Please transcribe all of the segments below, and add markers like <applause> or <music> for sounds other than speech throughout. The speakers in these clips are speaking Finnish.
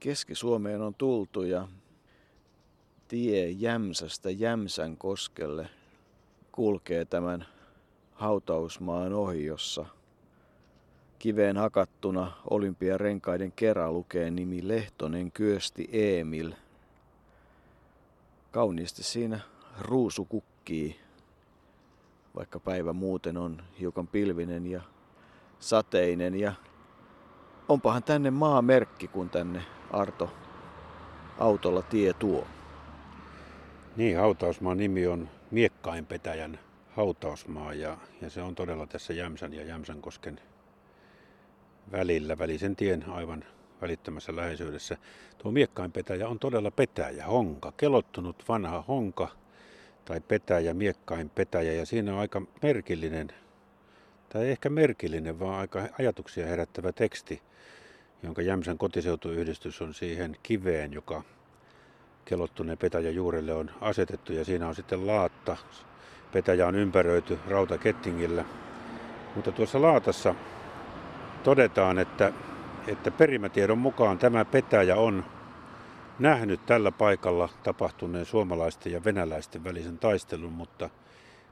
Keski-Suomeen on tultu ja tie Jämsästä Jämsän koskelle kulkee tämän hautausmaan ohi, jossa kiveen hakattuna olympiarenkaiden kera lukee nimi Lehtonen Kyösti Emil. Kauniisti siinä ruusu kukkii, vaikka päivä muuten on hiukan pilvinen ja sateinen ja onpahan tänne maamerkki, kun tänne Arto autolla tie tuo. Niin, hautausmaan nimi on Miekkainpetäjän hautausmaa ja, ja se on todella tässä Jämsän ja Jämsänkosken välillä, välisen tien aivan välittömässä läheisyydessä. Tuo Miekkainpetäjä on todella petäjä, honka, kelottunut vanha honka tai petäjä, Miekkainpetäjä ja siinä on aika merkillinen, tai ehkä merkillinen, vaan aika ajatuksia herättävä teksti, jonka Jämsän kotiseutuyhdistys on siihen kiveen, joka kelottuneen petäjän juurelle on asetettu ja siinä on sitten laatta. Petäjä on ympäröity rautakettingillä. Mutta tuossa laatassa todetaan, että, että perimätiedon mukaan tämä petäjä on nähnyt tällä paikalla tapahtuneen suomalaisten ja venäläisten välisen taistelun, mutta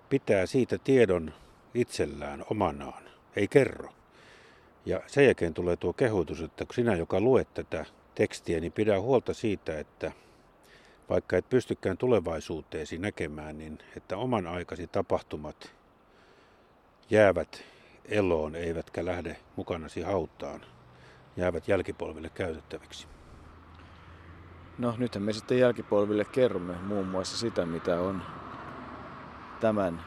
pitää siitä tiedon itsellään omanaan, ei kerro. Ja sen jälkeen tulee tuo kehotus, että kun sinä, joka luet tätä tekstiä, niin pidä huolta siitä, että vaikka et pystykään tulevaisuuteesi näkemään, niin että oman aikasi tapahtumat jäävät eloon, eivätkä lähde mukanasi hautaan, jäävät jälkipolville käytettäviksi. No nythän me sitten jälkipolville kerromme muun muassa sitä, mitä on tämän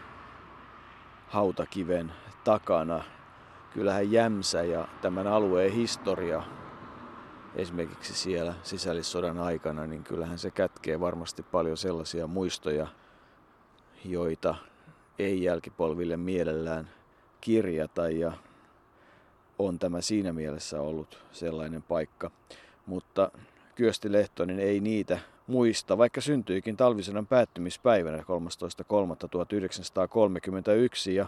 hautakiven takana. Kyllähän Jämsä ja tämän alueen historia esimerkiksi siellä sisällissodan aikana, niin kyllähän se kätkee varmasti paljon sellaisia muistoja, joita ei jälkipolville mielellään kirjata ja on tämä siinä mielessä ollut sellainen paikka. Mutta Kyösti Lehtonen ei niitä muista, vaikka syntyikin talvisodan päättymispäivänä 13.3.1931 ja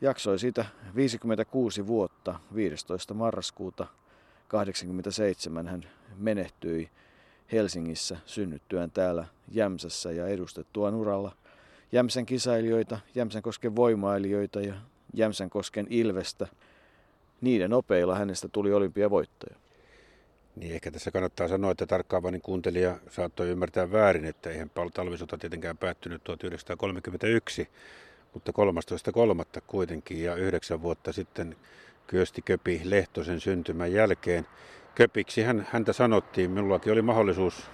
jaksoi sitä 56 vuotta 15. marraskuuta 87 hän menehtyi Helsingissä synnyttyään täällä Jämsässä ja edustettuaan uralla Jämsän kisailijoita, Jämsänkosken voimailijoita ja Jämsänkosken Ilvestä. Niiden opeilla hänestä tuli olympiavoittaja. Niin ehkä tässä kannattaa sanoa, että tarkkaavainen kuuntelija saattoi ymmärtää väärin, että eihän talvisota tietenkään päättynyt 1931, mutta 13.3. kuitenkin ja yhdeksän vuotta sitten Kyösti Köpi Lehtosen syntymän jälkeen. Köpiksi hän, häntä sanottiin, minullakin oli mahdollisuus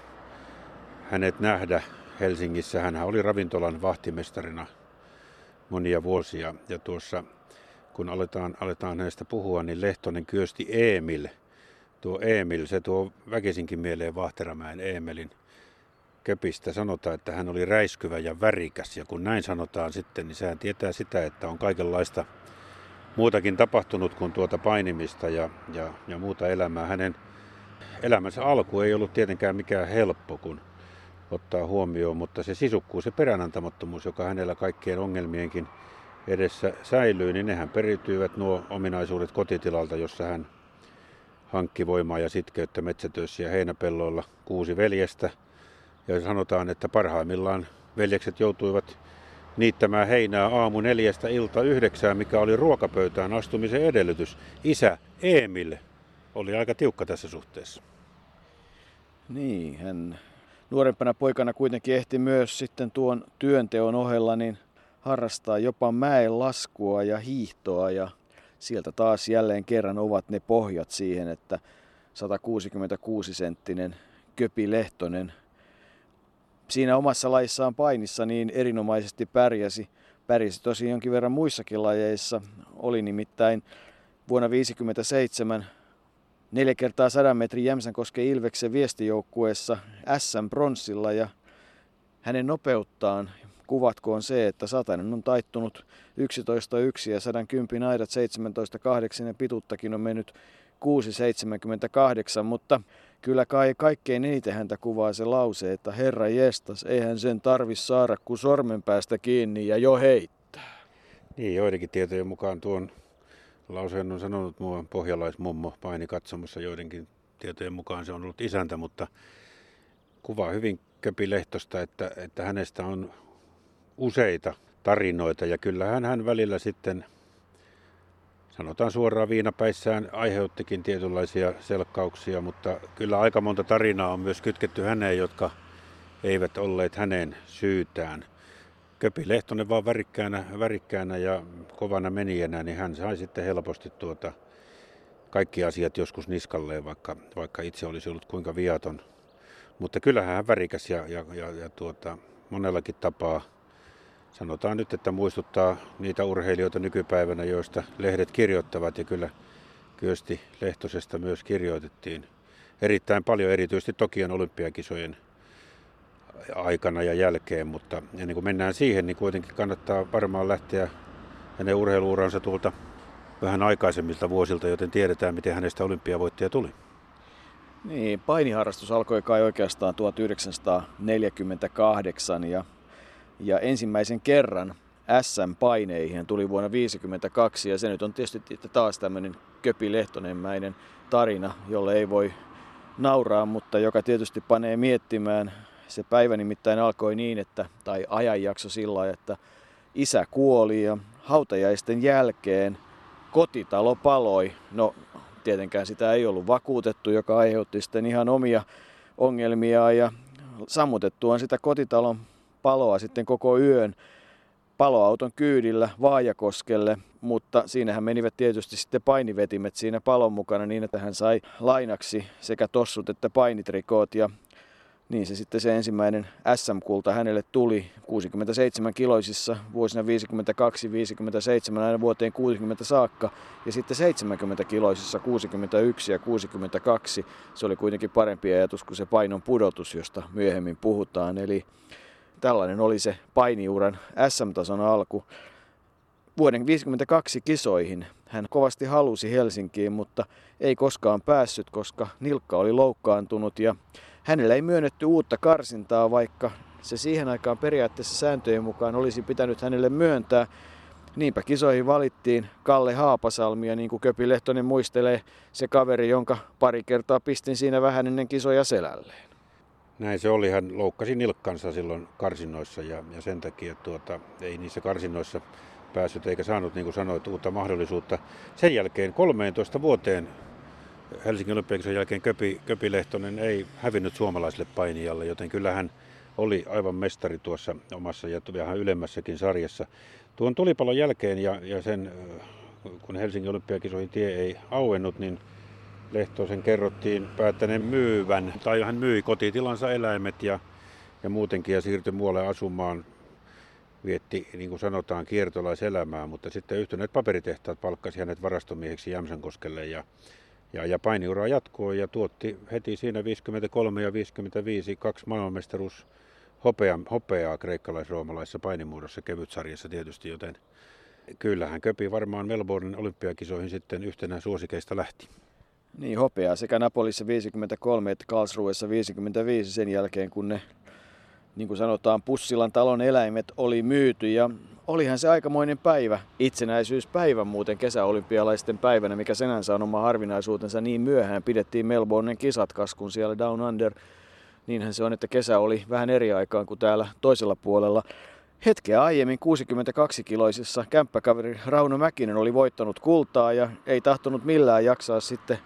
hänet nähdä Helsingissä. Hän oli ravintolan vahtimestarina monia vuosia ja tuossa kun aletaan, aletaan hänestä puhua, niin Lehtonen Kyösti Emil. Tuo Emil, se tuo väkisinkin mieleen Vahteramäen Emelin köpistä. Sanotaan, että hän oli räiskyvä ja värikäs ja kun näin sanotaan sitten, niin sehän tietää sitä, että on kaikenlaista muutakin tapahtunut kuin tuota painimista ja, ja, ja muuta elämää. Hänen elämänsä alku ei ollut tietenkään mikään helppo, kun ottaa huomioon, mutta se sisukkuus ja peränantamattomuus, joka hänellä kaikkien ongelmienkin edessä säilyy, niin nehän periytyivät nuo ominaisuudet kotitilalta, jossa hän hankki voimaa ja sitkeyttä metsätöissä ja heinäpelloilla kuusi veljestä. Ja sanotaan, että parhaimmillaan veljekset joutuivat niittämään heinää aamu neljästä ilta yhdeksään, mikä oli ruokapöytään astumisen edellytys. Isä Emil oli aika tiukka tässä suhteessa. Niin, hän nuorempana poikana kuitenkin ehti myös sitten tuon työnteon ohella niin harrastaa jopa mäen laskua ja hiihtoa ja sieltä taas jälleen kerran ovat ne pohjat siihen, että 166 senttinen Köpi Lehtonen siinä omassa lajissaan painissa niin erinomaisesti pärjäsi. Pärjäsi tosi jonkin verran muissakin lajeissa. Oli nimittäin vuonna 1957 neljä kertaa 100 metrin Jämsänkosken Ilveksen viestijoukkueessa SM Bronssilla ja hänen nopeuttaan kuvatkoon se, että satainen on taittunut 11.1 ja 110 aidat 17.8 ja pituuttakin on mennyt 6.78, mutta kyllä kai kaikkein eniten häntä kuvaa se lause, että herra jestas, eihän sen tarvi saada kuin sormen päästä kiinni ja jo heittää. Niin, joidenkin tietojen mukaan tuon lauseen on sanonut muuan pohjalaismummo paini katsomassa joidenkin tietojen mukaan se on ollut isäntä, mutta kuvaa hyvin Köpi Lehtosta, että, että hänestä on useita tarinoita ja kyllähän hän välillä sitten sanotaan suoraan viinapäissään aiheuttikin tietynlaisia selkkauksia, mutta kyllä aika monta tarinaa on myös kytketty häneen, jotka eivät olleet hänen syytään. Köpi Lehtonen vaan värikkäänä, värikkäänä ja kovana menijänä, niin hän sai sitten helposti tuota kaikki asiat joskus niskalleen, vaikka, vaikka itse olisi ollut kuinka viaton. Mutta kyllähän hän värikäs ja, ja, ja, ja tuota, monellakin tapaa sanotaan nyt, että muistuttaa niitä urheilijoita nykypäivänä, joista lehdet kirjoittavat ja kyllä Kyösti Lehtosesta myös kirjoitettiin erittäin paljon, erityisesti Tokion olympiakisojen aikana ja jälkeen, mutta ennen kuin mennään siihen, niin kuitenkin kannattaa varmaan lähteä hänen urheiluuransa tuolta vähän aikaisemmilta vuosilta, joten tiedetään, miten hänestä olympiavoittaja tuli. Niin, painiharrastus alkoi kai oikeastaan 1948 ja ja ensimmäisen kerran SM-paineihin tuli vuonna 1952 ja se nyt on tietysti taas tämmöinen Köpi Lehtonenmäinen tarina, jolle ei voi nauraa, mutta joka tietysti panee miettimään. Se päivä nimittäin alkoi niin, että, tai ajanjakso sillä että isä kuoli ja hautajaisten jälkeen kotitalo paloi. No tietenkään sitä ei ollut vakuutettu, joka aiheutti sitten ihan omia ongelmia ja sammutettuaan sitä kotitalon paloa sitten koko yön paloauton kyydillä Vaajakoskelle, mutta siinähän menivät tietysti sitten painivetimet siinä palon mukana niin, että hän sai lainaksi sekä tossut että painitrikoot ja niin se sitten se ensimmäinen SM-kulta hänelle tuli 67 kiloisissa vuosina 52-57 aina vuoteen 60 saakka ja sitten 70 kiloisissa 61 ja 62. Se oli kuitenkin parempi ajatus kuin se painon pudotus, josta myöhemmin puhutaan. Eli Tällainen oli se painiuran SM-tason alku. Vuoden 1952 kisoihin hän kovasti halusi Helsinkiin, mutta ei koskaan päässyt, koska nilkka oli loukkaantunut ja hänelle ei myönnetty uutta karsintaa, vaikka se siihen aikaan periaatteessa sääntöjen mukaan olisi pitänyt hänelle myöntää. Niinpä kisoihin valittiin Kalle Haapasalmi ja niin kuin Köpi Lehtonen muistelee, se kaveri, jonka pari kertaa pistin siinä vähän ennen kisoja selälleen. Näin se oli. Hän loukkasi nilkkansa silloin karsinoissa ja, ja sen takia tuota, ei niissä karsinoissa päässyt eikä saanut, niin kuin sanoit, uutta mahdollisuutta. Sen jälkeen 13 vuoteen Helsingin olympiakisen jälkeen Köpi, Köpi Lehtonen ei hävinnyt suomalaiselle painijalle, joten kyllä hän oli aivan mestari tuossa omassa ja vähän ylemmässäkin sarjassa. Tuon tulipalon jälkeen ja, ja sen, kun Helsingin olympiakisoihin tie ei auennut, niin Lehtosen kerrottiin päättäneen myyvän, tai hän myi kotitilansa eläimet ja, ja muutenkin ja siirtyi muualle asumaan. Vietti, niin kuin sanotaan, kiertolaiselämää, mutta sitten yhtyneet paperitehtaat palkkasi hänet varastomieheksi Jämsänkoskelle ja, ja, ja painiura jatkoi ja tuotti heti siinä 53 ja 55 kaksi maailmanmestaruus hopea, hopeaa kreikkalaisroomalaisessa painimuodossa kevytsarjassa tietysti, joten kyllähän Köpi varmaan Melbournen olympiakisoihin sitten yhtenä suosikeista lähti. Niin, hopeaa sekä Napolissa 53 että Karlsruessa 55 sen jälkeen, kun ne, niin kuin sanotaan, Pussilan talon eläimet oli myyty. Ja olihan se aikamoinen päivä, itsenäisyyspäivä muuten kesäolympialaisten päivänä, mikä senänsä on oma harvinaisuutensa. Niin myöhään pidettiin Melbournen kisat, kun siellä Down Under. Niinhän se on, että kesä oli vähän eri aikaan kuin täällä toisella puolella. Hetkeä aiemmin 62-kiloisessa kämppäkaveri Rauno Mäkinen oli voittanut kultaa ja ei tahtonut millään jaksaa sitten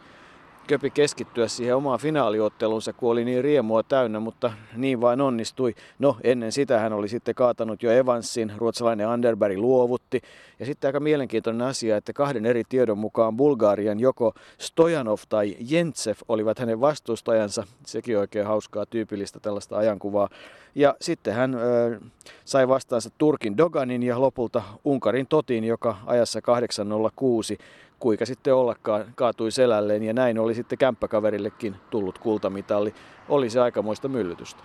Köpi keskittyä siihen omaan finaaliottelunsa, kun oli niin riemua täynnä, mutta niin vain onnistui. No, ennen sitä hän oli sitten kaatanut jo Evansin, ruotsalainen Anderberg luovutti. Ja sitten aika mielenkiintoinen asia, että kahden eri tiedon mukaan Bulgarian joko Stojanov tai Jentsev olivat hänen vastustajansa. Sekin oikein hauskaa, tyypillistä tällaista ajankuvaa. Ja sitten hän ö, sai vastaansa Turkin Doganin ja lopulta Unkarin Totin, joka ajassa 806 kuinka sitten ollakaan kaatui selälleen ja näin oli sitten kämppäkaverillekin tullut kultamitali. Oli se aikamoista myllytystä.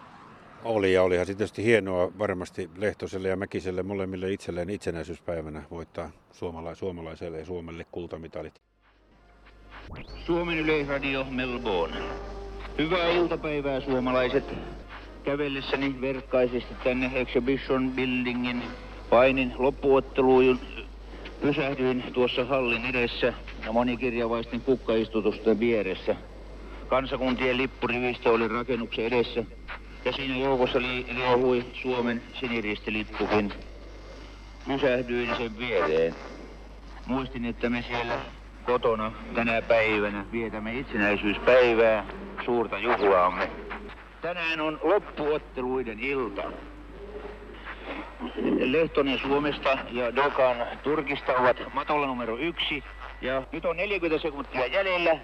Oli ja olihan se tietysti hienoa varmasti Lehtoselle ja Mäkiselle molemmille itselleen itsenäisyyspäivänä voittaa suomala- suomalaiselle ja Suomelle kultamitalit. Suomen Yleisradio Melbourne. Hyvää iltapäivää suomalaiset. Kävellessäni verkkaisesti tänne Exhibition Buildingin painin loppuotteluun Pysähdyin tuossa hallin edessä ja monikirjavaisten kukkaistutusten vieressä. Kansakuntien lippurivistö oli rakennuksen edessä ja siinä joukossa li- liehui Suomen siniristilippukin. Pysähdyin sen viereen. Muistin, että me siellä kotona tänä päivänä vietämme itsenäisyyspäivää, suurta juhlaamme. Tänään on loppuotteluiden ilta. Lehtonen Suomesta ja Dokan Turkista ovat matolla numero yksi. Ja nyt on 40 sekuntia jäljellä.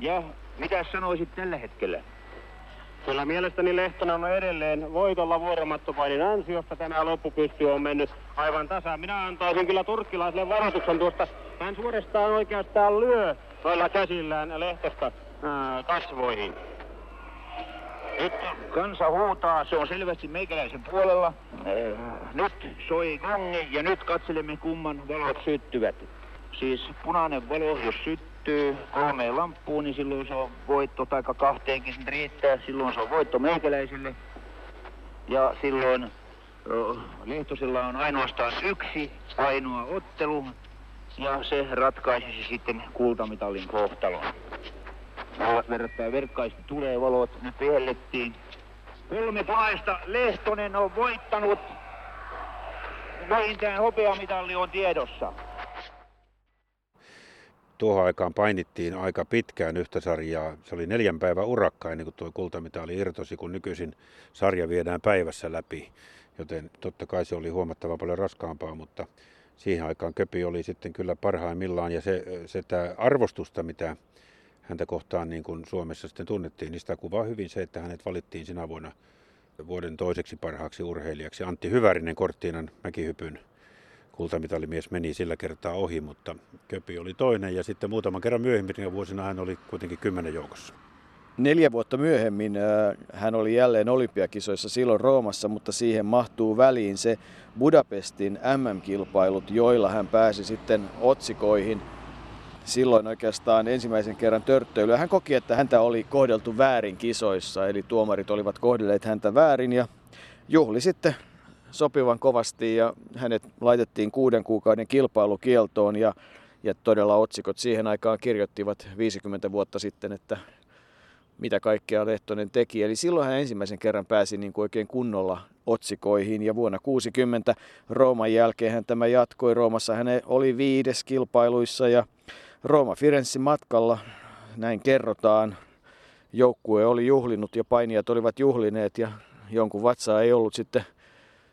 Ja mitä sanoisit tällä hetkellä? Kyllä mielestäni Lehtonen on edelleen voitolla vuoromattopainin ansiosta. Tänään loppupysty on mennyt aivan tasaan. Minä antaisin kyllä turkkilaiselle varoituksen tuosta. Hän suorastaan oikeastaan lyö noilla käsillään Lehtosta ää, kasvoihin. Nyt kansa huutaa, se on selvästi meikäläisen puolella. Nyt soi gongi ja nyt katselemme kumman valot syttyvät. Siis punainen valo, jos syttyy kolmeen lamppuun, niin silloin se on voitto, tai kahteenkin se riittää, silloin se on voitto meikäläiselle. Ja silloin Lehtosella on ainoastaan yksi ainoa ottelu, ja se ratkaisisi sitten kultamitalin kohtalon. Valot verrattain verkkaisesti tulee valot, nyt vihellettiin. Kolme punaista Lehtonen on voittanut. Vähintään hopeamitalli on tiedossa. Tuohon aikaan painittiin aika pitkään yhtä sarjaa. Se oli neljän päivän urakka ennen kuin tuo kultamitali irtosi, kun nykyisin sarja viedään päivässä läpi. Joten totta kai se oli huomattavan paljon raskaampaa, mutta siihen aikaan Köpi oli sitten kyllä parhaimmillaan. Ja se, se tämä arvostusta, mitä häntä kohtaan niin kuin Suomessa sitten tunnettiin, niin sitä kuvaa hyvin se, että hänet valittiin sinä vuonna vuoden toiseksi parhaaksi urheilijaksi. Antti Hyvärinen Korttiinan mäkihypyn kultamitalimies meni sillä kertaa ohi, mutta Köpi oli toinen ja sitten muutaman kerran myöhemmin vuosina hän oli kuitenkin kymmenen joukossa. Neljä vuotta myöhemmin hän oli jälleen olympiakisoissa silloin Roomassa, mutta siihen mahtuu väliin se Budapestin MM-kilpailut, joilla hän pääsi sitten otsikoihin – silloin oikeastaan ensimmäisen kerran törttöilyä. Hän koki, että häntä oli kohdeltu väärin kisoissa, eli tuomarit olivat kohdelleet häntä väärin ja juhli sitten sopivan kovasti ja hänet laitettiin kuuden kuukauden kilpailukieltoon ja, ja todella otsikot siihen aikaan kirjoittivat 50 vuotta sitten, että mitä kaikkea Lehtonen teki. Eli silloin hän ensimmäisen kerran pääsi niin kuin oikein kunnolla otsikoihin ja vuonna 60 Rooman jälkeen hän tämä jatkoi. Roomassa hän oli viides kilpailuissa ja Rooma Firenze matkalla, näin kerrotaan. Joukkue oli juhlinut ja painijat olivat juhlineet ja jonkun vatsaa ei ollut sitten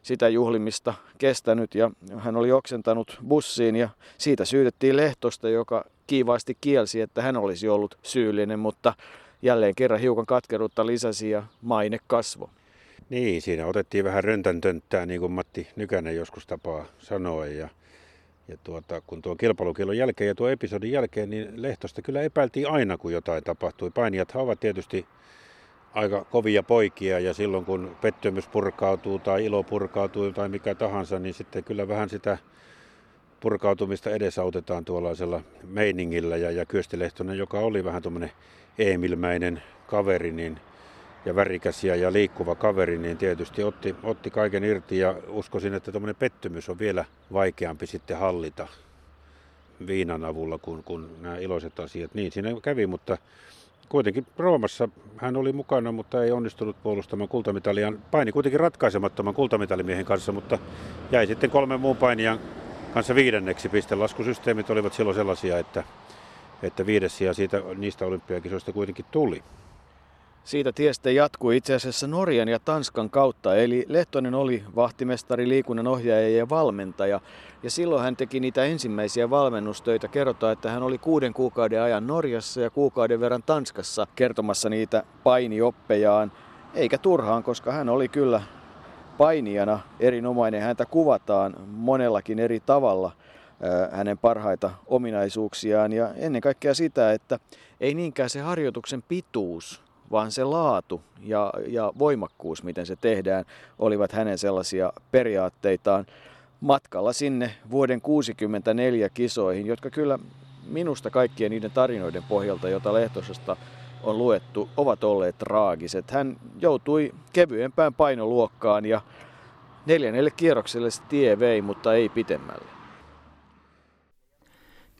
sitä juhlimista kestänyt ja hän oli oksentanut bussiin ja siitä syytettiin Lehtosta, joka kiivaasti kielsi, että hän olisi ollut syyllinen, mutta jälleen kerran hiukan katkeruutta lisäsi ja maine kasvoi. Niin, siinä otettiin vähän röntäntöntää, niin kuin Matti Nykänen joskus tapaa sanoa. Ja ja tuota, kun tuon kilpailukielon jälkeen ja tuon episodin jälkeen, niin Lehtosta kyllä epäiltiin aina, kun jotain tapahtui. Painijat ovat tietysti aika kovia poikia ja silloin kun pettymys purkautuu tai ilo purkautuu tai mikä tahansa, niin sitten kyllä vähän sitä purkautumista edesautetaan tuollaisella meiningillä. Ja, ja Kyösti Lehtonen, joka oli vähän tuommoinen Emilmäinen kaveri, niin ja värikäs ja, liikkuva kaveri, niin tietysti otti, otti kaiken irti ja uskoisin, että tuommoinen pettymys on vielä vaikeampi sitten hallita viinan avulla kuin, kuin nämä iloiset asiat. Niin siinä kävi, mutta kuitenkin Roomassa hän oli mukana, mutta ei onnistunut puolustamaan kultamitalian. Paini kuitenkin ratkaisemattoman kultamitalimiehen kanssa, mutta jäi sitten kolmen muun painijan kanssa viidenneksi. Pistelaskusysteemit olivat silloin sellaisia, että, että viides ja siitä, niistä olympiakisoista kuitenkin tuli. Siitä tiestä jatkui itse asiassa Norjan ja Tanskan kautta, eli Lehtonen oli vahtimestari, liikunnan ohjaaja ja valmentaja. Ja silloin hän teki niitä ensimmäisiä valmennustöitä. Kerrotaan, että hän oli kuuden kuukauden ajan Norjassa ja kuukauden verran Tanskassa kertomassa niitä painioppejaan. Eikä turhaan, koska hän oli kyllä painijana erinomainen. Häntä kuvataan monellakin eri tavalla hänen parhaita ominaisuuksiaan ja ennen kaikkea sitä, että ei niinkään se harjoituksen pituus, vaan se laatu ja, ja voimakkuus, miten se tehdään, olivat hänen sellaisia periaatteitaan matkalla sinne vuoden 64 kisoihin, jotka kyllä minusta kaikkien niiden tarinoiden pohjalta, joita Lehtosesta on luettu, ovat olleet traagiset. Hän joutui kevyempään painoluokkaan ja neljännelle kierrokselle se tie vei, mutta ei pitemmälle.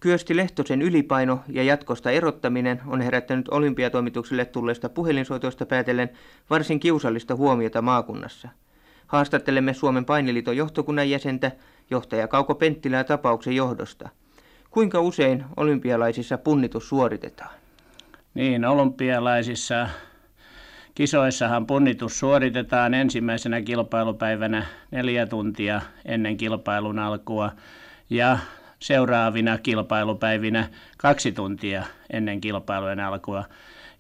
Kyösti Lehtosen ylipaino ja jatkosta erottaminen on herättänyt olympiatoimitukselle tulleesta puhelinsoitoista päätellen varsin kiusallista huomiota maakunnassa. Haastattelemme Suomen painiliiton johtokunnan jäsentä, johtaja Kauko Penttilää tapauksen johdosta. Kuinka usein olympialaisissa punnitus suoritetaan? Niin, olympialaisissa kisoissahan punnitus suoritetaan ensimmäisenä kilpailupäivänä neljä tuntia ennen kilpailun alkua ja seuraavina kilpailupäivinä kaksi tuntia ennen kilpailujen alkua.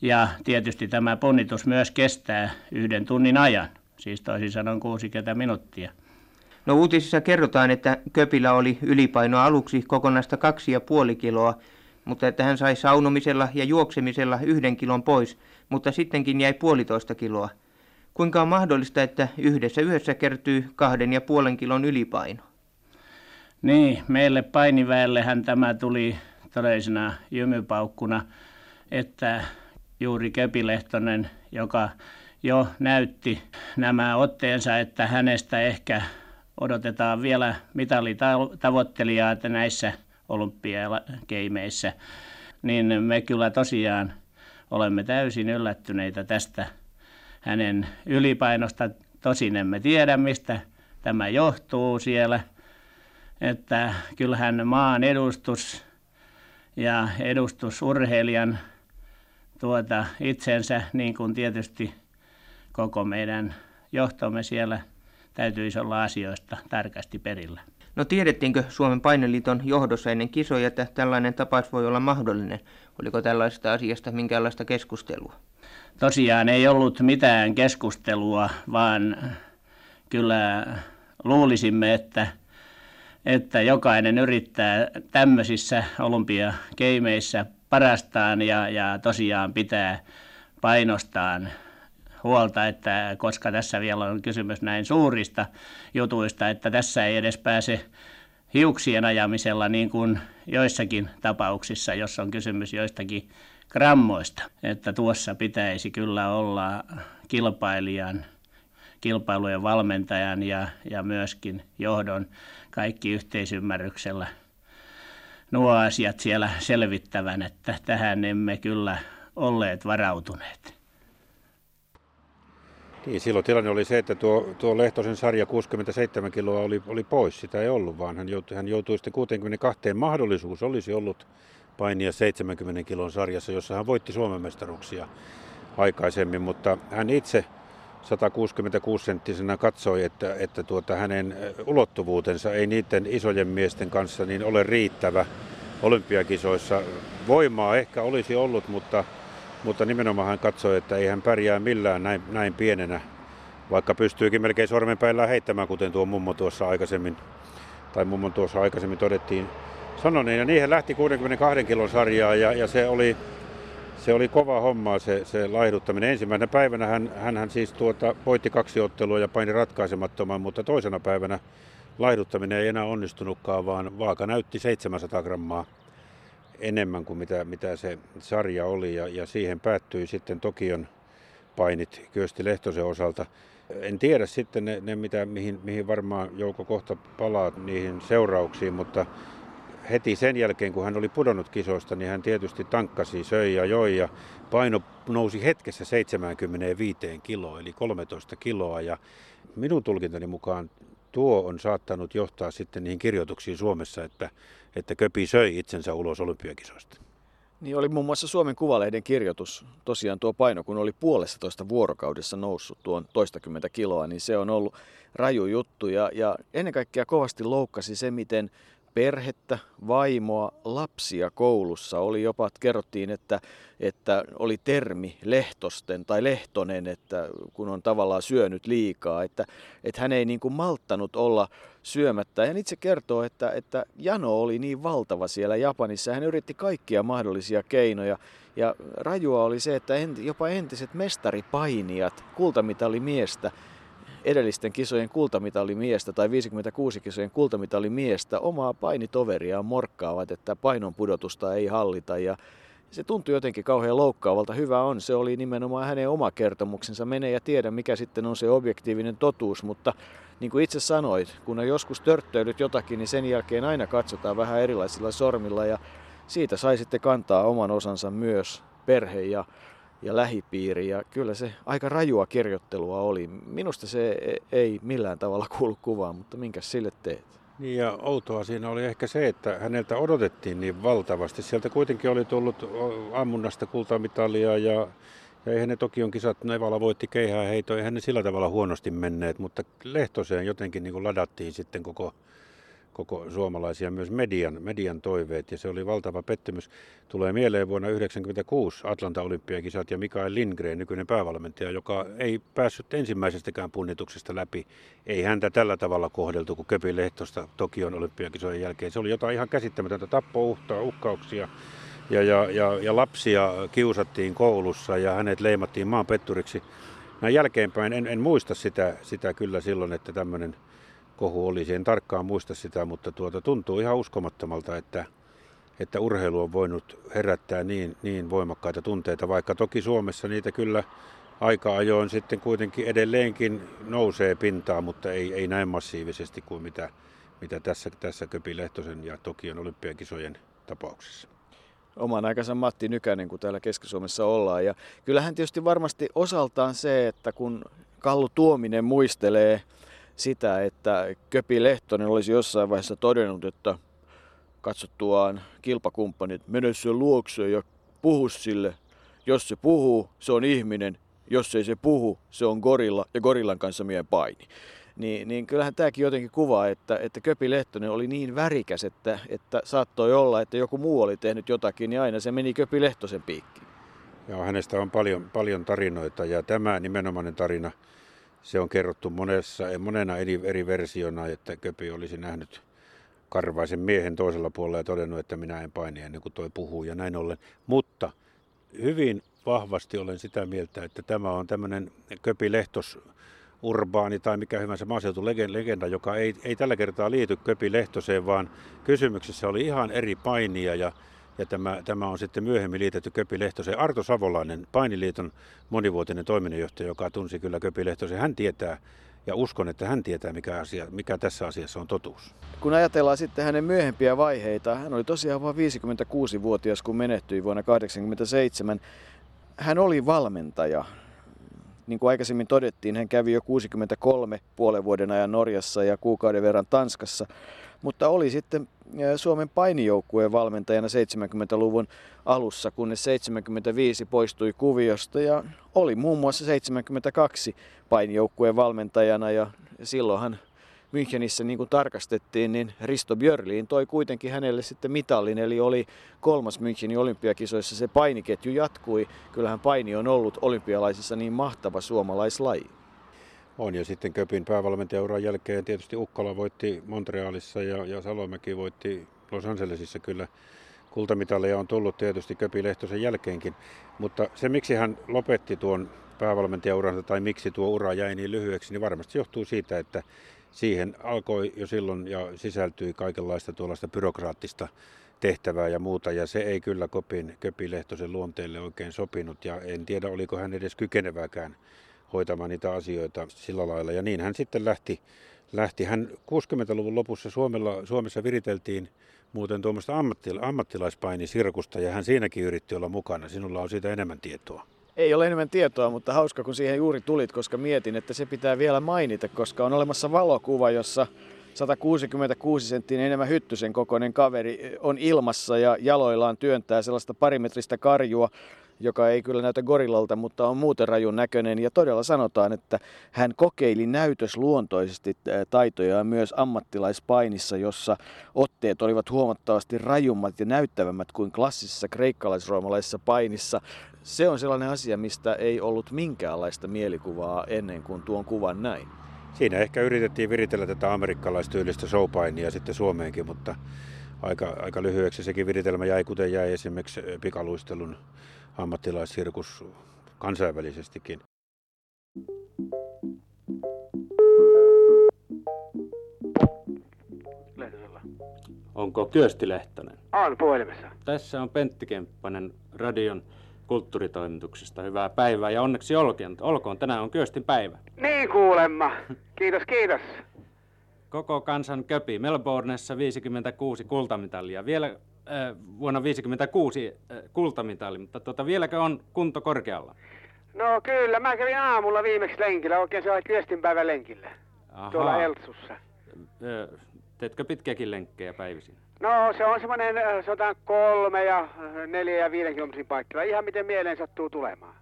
Ja tietysti tämä punnitus myös kestää yhden tunnin ajan, siis toisin sanoen 60 minuuttia. No uutisissa kerrotaan, että Köpillä oli ylipaino aluksi kokonaista kaksi ja puoli kiloa, mutta että hän sai saunomisella ja juoksemisella yhden kilon pois, mutta sittenkin jäi puolitoista kiloa. Kuinka on mahdollista, että yhdessä yössä kertyy kahden ja puolen kilon ylipaino? Niin, meille painiväellehän tämä tuli todellisena jymypaukkuna, että juuri Köpilehtonen, joka jo näytti nämä otteensa, että hänestä ehkä odotetaan vielä mitalitavoittelijaa näissä olympiakeimeissä, niin me kyllä tosiaan olemme täysin yllättyneitä tästä hänen ylipainosta. Tosin emme tiedä, mistä tämä johtuu siellä – että kyllähän maan edustus ja edustusurheilijan tuota itsensä, niin kuin tietysti koko meidän johtomme siellä täytyisi olla asioista tarkasti perillä. No tiedettiinkö Suomen paineliiton johdossa ennen kisoja, että tällainen tapaus voi olla mahdollinen? Oliko tällaista asiasta minkäänlaista keskustelua? Tosiaan ei ollut mitään keskustelua, vaan kyllä luulisimme, että että jokainen yrittää tämmöisissä olympiakeimeissä parastaan ja, ja tosiaan pitää painostaan huolta, että koska tässä vielä on kysymys näin suurista jutuista, että tässä ei edes pääse hiuksien ajamisella niin kuin joissakin tapauksissa, jos on kysymys joistakin grammoista. Että tuossa pitäisi kyllä olla kilpailijan, kilpailujen valmentajan ja, ja myöskin johdon kaikki yhteisymmärryksellä nuo asiat siellä selvittävän, että tähän emme kyllä olleet varautuneet. Niin, silloin tilanne oli se, että tuo, tuo Lehtosen sarja 67 kiloa oli, oli pois, sitä ei ollut, vaan hän joutui, hän joutui sitten 62. Mahdollisuus olisi ollut painia 70 kilon sarjassa, jossa hän voitti Suomen mestaruuksia aikaisemmin, mutta hän itse 166-senttisenä katsoi, että, että tuota, hänen ulottuvuutensa ei niiden isojen miesten kanssa niin ole riittävä olympiakisoissa. Voimaa ehkä olisi ollut, mutta, mutta nimenomaan hän katsoi, että ei hän pärjää millään näin, näin pienenä, vaikka pystyykin melkein sormenpäillä heittämään, kuten tuo mummo tuossa aikaisemmin, tai mummon tuossa aikaisemmin todettiin sanoneen. Ja niihin lähti 62 kilon sarjaa ja, ja se oli se oli kova homma se, se laihduttaminen. Ensimmäisenä päivänä hän, hän, siis tuota, voitti kaksi ottelua ja paini ratkaisemattoman, mutta toisena päivänä laihduttaminen ei enää onnistunutkaan, vaan vaaka näytti 700 grammaa enemmän kuin mitä, mitä se sarja oli ja, ja siihen päättyi sitten Tokion painit Kyösti Lehtosen osalta. En tiedä sitten ne, ne mitä, mihin, mihin varmaan Jouko kohta palaa niihin seurauksiin, mutta heti sen jälkeen, kun hän oli pudonnut kisoista, niin hän tietysti tankkasi, söi ja joi ja paino nousi hetkessä 75 kiloa, eli 13 kiloa. Ja minun tulkintani mukaan tuo on saattanut johtaa sitten niihin kirjoituksiin Suomessa, että, että Köpi söi itsensä ulos olympiakisoista. Niin oli muun muassa Suomen Kuvalehden kirjoitus, tosiaan tuo paino, kun oli puolessa toista vuorokaudessa noussut tuon toistakymmentä kiloa, niin se on ollut raju juttu ja, ja ennen kaikkea kovasti loukkasi se, miten perhettä, vaimoa, lapsia koulussa. Oli jopa, kerrottiin, että, että oli termi lehtosten tai lehtonen, että kun on tavallaan syönyt liikaa, että, että hän ei niin kuin malttanut olla syömättä. Ja itse kertoo, että, että jano oli niin valtava siellä Japanissa. Hän yritti kaikkia mahdollisia keinoja. Ja rajua oli se, että jopa entiset mestaripainijat, kultamitali miestä, edellisten kisojen kultamitalimiestä tai 56 kisojen kultamitalimiestä omaa painitoveriaan morkkaavat, että painon pudotusta ei hallita ja se tuntui jotenkin kauhean loukkaavalta. Hyvä on, se oli nimenomaan hänen oma kertomuksensa. Mene ja tiedä, mikä sitten on se objektiivinen totuus, mutta niin kuin itse sanoit, kun on joskus törttöilyt jotakin, niin sen jälkeen aina katsotaan vähän erilaisilla sormilla ja siitä sai sitten kantaa oman osansa myös perhe ja, ja lähipiiri. Ja kyllä se aika rajua kirjoittelua oli. Minusta se e, ei millään tavalla kuulu kuvaan, mutta minkä sille teet? Niin ja outoa siinä oli ehkä se, että häneltä odotettiin niin valtavasti. Sieltä kuitenkin oli tullut ammunnasta kultamitalia ja, ja eihän ne Tokion kisat, Nevala voitti keihää heito, eihän ne sillä tavalla huonosti menneet, mutta Lehtoseen jotenkin niin kuin ladattiin sitten koko koko suomalaisia, myös median, median toiveet, ja se oli valtava pettymys. Tulee mieleen vuonna 1996 Atlanta-olympiakisat ja Mikael Lindgren, nykyinen päävalmentaja, joka ei päässyt ensimmäisestäkään punnituksesta läpi. Ei häntä tällä tavalla kohdeltu kuin Köpi Lehtosta Tokion olympiakisojen jälkeen. Se oli jotain ihan käsittämätöntä tappouhtaa, uhkauksia. Ja, ja, ja, ja lapsia kiusattiin koulussa ja hänet leimattiin maanpetturiksi. Näin jälkeenpäin en, en muista sitä, sitä kyllä silloin, että tämmöinen kohu olisi. En tarkkaan muista sitä, mutta tuota, tuntuu ihan uskomattomalta, että, että urheilu on voinut herättää niin, niin voimakkaita tunteita, vaikka toki Suomessa niitä kyllä aika ajoin sitten kuitenkin edelleenkin nousee pintaan, mutta ei, ei näin massiivisesti kuin mitä, mitä tässä, tässä Köpi Lehtosen ja Tokion olympiakisojen tapauksessa oman aikansa Matti Nykänen, kun täällä Keski-Suomessa ollaan. Ja kyllähän tietysti varmasti osaltaan se, että kun Kallu Tuominen muistelee sitä, että Köpi Lehtonen olisi jossain vaiheessa todennut, että katsottuaan kilpakumppanit, mene sen luokseen ja puhu sille. Jos se puhuu, se on ihminen. Jos ei se puhu, se on gorilla ja gorillan kanssa mien paini. Niin, niin kyllähän tämäkin jotenkin kuvaa, että, että Köpi Lehtonen oli niin värikäs, että, että saattoi olla, että joku muu oli tehnyt jotakin, niin aina se meni Köpi Lehtosen piikkiin. Ja hänestä on paljon, paljon tarinoita ja tämä nimenomainen tarina – se on kerrottu monessa, monena eri, eri versiona, että Köpi olisi nähnyt karvaisen miehen toisella puolella ja todennut, että minä en paini ennen kuin toi puhuu ja näin ollen. Mutta hyvin vahvasti olen sitä mieltä, että tämä on tämmöinen Köpi Lehtos urbaani tai mikä hyvänsä maaseutulegenda, joka ei, ei tällä kertaa liity Köpi Lehtoseen, vaan kysymyksessä oli ihan eri painia ja ja tämä, tämä on sitten myöhemmin liitetty Köpi Lehtoseen. Arto Savolainen, Painiliiton monivuotinen toiminnanjohtaja, joka tunsi kyllä Köpi Lehtosen, hän tietää ja uskon, että hän tietää, mikä, asia, mikä tässä asiassa on totuus. Kun ajatellaan sitten hänen myöhempiä vaiheita, hän oli tosiaan vain 56-vuotias, kun menehtyi vuonna 1987. Hän oli valmentaja. Niin kuin aikaisemmin todettiin, hän kävi jo 63 puolen vuoden ajan Norjassa ja kuukauden verran Tanskassa mutta oli sitten Suomen painijoukkueen valmentajana 70-luvun alussa, kunnes 75 poistui kuviosta ja oli muun muassa 72 painijoukkueen valmentajana ja silloinhan Münchenissä niin kuin tarkastettiin, niin Risto Björliin toi kuitenkin hänelle sitten mitallin, eli oli kolmas Münchenin olympiakisoissa. Se painiketju jatkui. Kyllähän paini on ollut olympialaisissa niin mahtava suomalaislaji. On ja sitten Köpin päävalmentajauran jälkeen tietysti Ukkola voitti Montrealissa ja, ja Salomäki voitti Los Angelesissa. Kyllä. Kultamitaleja on tullut tietysti Köpi Lehtosen jälkeenkin, mutta se miksi hän lopetti tuon päävalmentajauransa tai miksi tuo ura jäi niin lyhyeksi, niin varmasti johtuu siitä, että siihen alkoi jo silloin ja sisältyi kaikenlaista tuollaista byrokraattista tehtävää ja muuta, ja se ei kyllä Kopin, Lehtosen luonteelle oikein sopinut, ja en tiedä oliko hän edes kykenevääkään hoitamaan niitä asioita sillä lailla. Ja niin hän sitten lähti. lähti. Hän 60-luvun lopussa Suomella, Suomessa viriteltiin muuten tuommoista ammattil, ammattilaispainisirkusta ja hän siinäkin yritti olla mukana. Sinulla on siitä enemmän tietoa. Ei ole enemmän tietoa, mutta hauska kun siihen juuri tulit, koska mietin, että se pitää vielä mainita, koska on olemassa valokuva, jossa 166 senttinen enemmän hyttysen kokoinen kaveri on ilmassa ja jaloillaan työntää sellaista parimetristä karjua, joka ei kyllä näytä gorillalta, mutta on muuten rajun näköinen. Ja todella sanotaan, että hän kokeili näytösluontoisesti taitojaa myös ammattilaispainissa, jossa otteet olivat huomattavasti rajummat ja näyttävämmät kuin klassisessa kreikkalaisroomalaisessa painissa. Se on sellainen asia, mistä ei ollut minkäänlaista mielikuvaa ennen kuin tuon kuvan näin. Siinä ehkä yritettiin viritellä tätä amerikkalaistyylistä showpainia sitten Suomeenkin, mutta aika, aika lyhyeksi sekin viritelmä jäi, kuten jäi esimerkiksi pikaluistelun ammattilaissirkus kansainvälisestikin. Lehtosella. Onko Kyösti Lehtonen? On puhelimessa. Tässä on Pentti Kemppanen radion kulttuuritoimituksesta. Hyvää päivää ja onneksi olkoon. Olkoon, tänään on Kyöstin päivä. Niin kuulemma. Kiitos, kiitos. Koko kansan köpi. Melbourneessa 56 kultamitalia. Vielä vuonna 1956 kultamitali, mutta tuota, vieläkö on kunto korkealla? No kyllä, mä kävin aamulla viimeksi lenkillä, oikein se oli Kiestinpäivän lenkillä. Ahaa. Tuolla Eltsussa. Teetkö pitkiäkin lenkkejä päivisin? No se on semmoinen, äh, sanotaan kolme ja äh, neljä ja viiden kilometrin paikalla. Ihan miten mieleen sattuu tulemaan.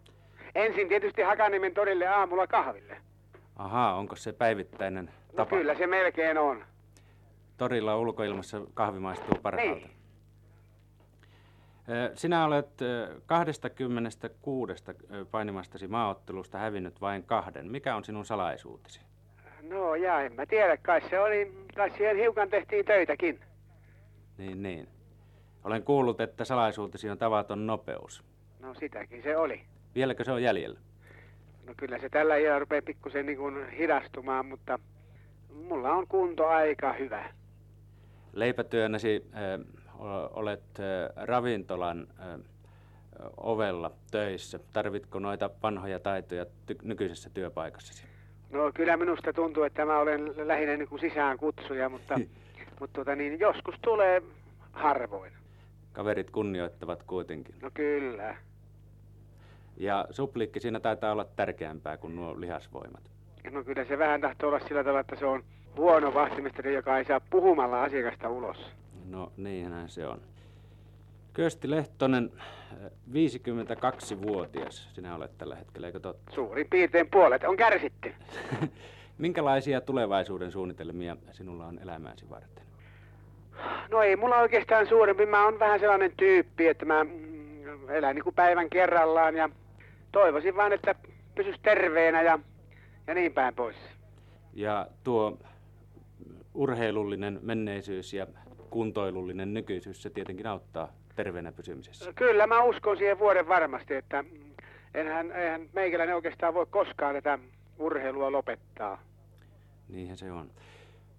Ensin tietysti Hakaniemen torille aamulla kahville. Ahaa, onko se päivittäinen No tapa? kyllä se melkein on. Torilla ulkoilmassa kahvi maistuu parhaalta. Niin. Sinä olet ö, 26 ö, painimastasi maaottelusta hävinnyt vain kahden. Mikä on sinun salaisuutesi? No ja en mä tiedä, kai se oli, kai siihen hiukan tehtiin töitäkin. Niin, niin. Olen kuullut, että salaisuutesi on tavaton nopeus. No sitäkin se oli. Vieläkö se on jäljellä? No kyllä se tällä iällä rupeaa pikkusen niin kuin hidastumaan, mutta mulla on kunto aika hyvä. Leipätyönäsi o- olet ö, ravintolan ö, ovella töissä. Tarvitko noita vanhoja taitoja ty- nykyisessä työpaikassasi? No kyllä minusta tuntuu, että mä olen lähinnä niin kuin sisään kutsuja, mutta, <laughs> mutta tota niin, joskus tulee harvoin. Kaverit kunnioittavat kuitenkin. No kyllä. Ja suplikki siinä taitaa olla tärkeämpää kuin nuo lihasvoimat. No kyllä se vähän tahtoo olla sillä tavalla, että se on huono vahtimestari, joka ei saa puhumalla asiakasta ulos. No niinhän se on. Kyösti Lehtonen, ö, 52-vuotias sinä olet tällä hetkellä, eikö totta? Suurin piirtein puolet on kärsitty. <laughs> Minkälaisia tulevaisuuden suunnitelmia sinulla on elämääsi varten? No ei mulla oikeastaan suurempi. Mä oon vähän sellainen tyyppi, että mä mm, elän niin kuin päivän kerrallaan ja toivoisin vaan, että pysys terveenä ja, ja niin päin pois. Ja tuo urheilullinen menneisyys ja kuntoilullinen nykyisyys, se tietenkin auttaa terveenä pysymisessä. Kyllä mä uskon siihen vuoden varmasti, että enhän, eihän meikäläinen oikeastaan voi koskaan tätä urheilua lopettaa. Niinhän se on.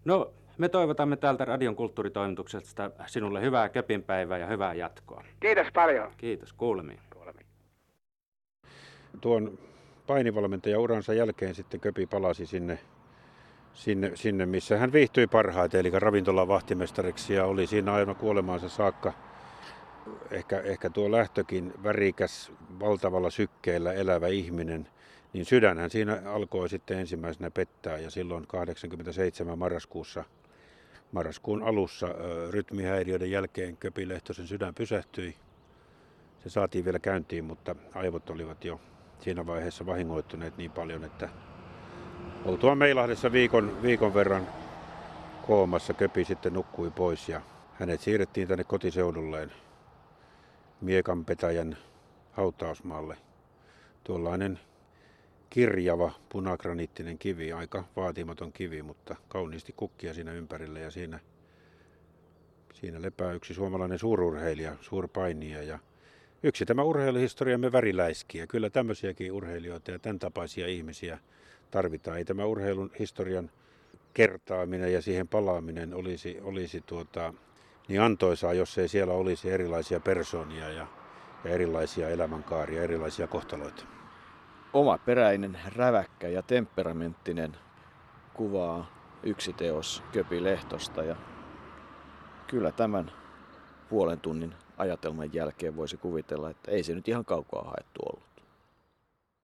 No, me toivotamme täältä Radion kulttuuritoimituksesta sinulle hyvää köpinpäivää ja hyvää jatkoa. Kiitos paljon. Kiitos, kuulemiin. Kuulemiin. Tuon painivalmentajan uransa jälkeen sitten Köpi palasi sinne, sinne, sinne, missä hän viihtyi parhaiten, eli ravintolan vahtimestariksi ja oli siinä aina kuolemaansa saakka. Ehkä, ehkä tuo lähtökin värikäs, valtavalla sykkeellä elävä ihminen, niin sydänhän siinä alkoi sitten ensimmäisenä pettää ja silloin 87 marraskuussa, marraskuun alussa rytmihäiriöiden jälkeen Köpi Lehtosen sydän pysähtyi. Se saatiin vielä käyntiin, mutta aivot olivat jo siinä vaiheessa vahingoittuneet niin paljon, että oltua Meilahdessa viikon, viikon verran koomassa Köpi sitten nukkui pois ja hänet siirrettiin tänne kotiseudulleen Miekanpetäjän hautausmaalle. Tuollainen kirjava punagraniittinen kivi, aika vaatimaton kivi, mutta kauniisti kukkia siinä ympärillä ja siinä, siinä lepää yksi suomalainen suururheilija, suurpainija ja yksi tämä urheiluhistoriamme väriläiski ja kyllä tämmöisiäkin urheilijoita ja tämän tapaisia ihmisiä tarvitaan. Ei tämä urheilun historian kertaaminen ja siihen palaaminen olisi, olisi tuota, niin antoisaa, jos ei siellä olisi erilaisia persoonia ja, ja erilaisia elämänkaaria, erilaisia kohtaloita. Omaperäinen, räväkkä ja temperamenttinen kuvaa yksi teos Köpi Lehtosta ja kyllä tämän puolen tunnin ajatelman jälkeen voisi kuvitella, että ei se nyt ihan kaukaa haettu ollut.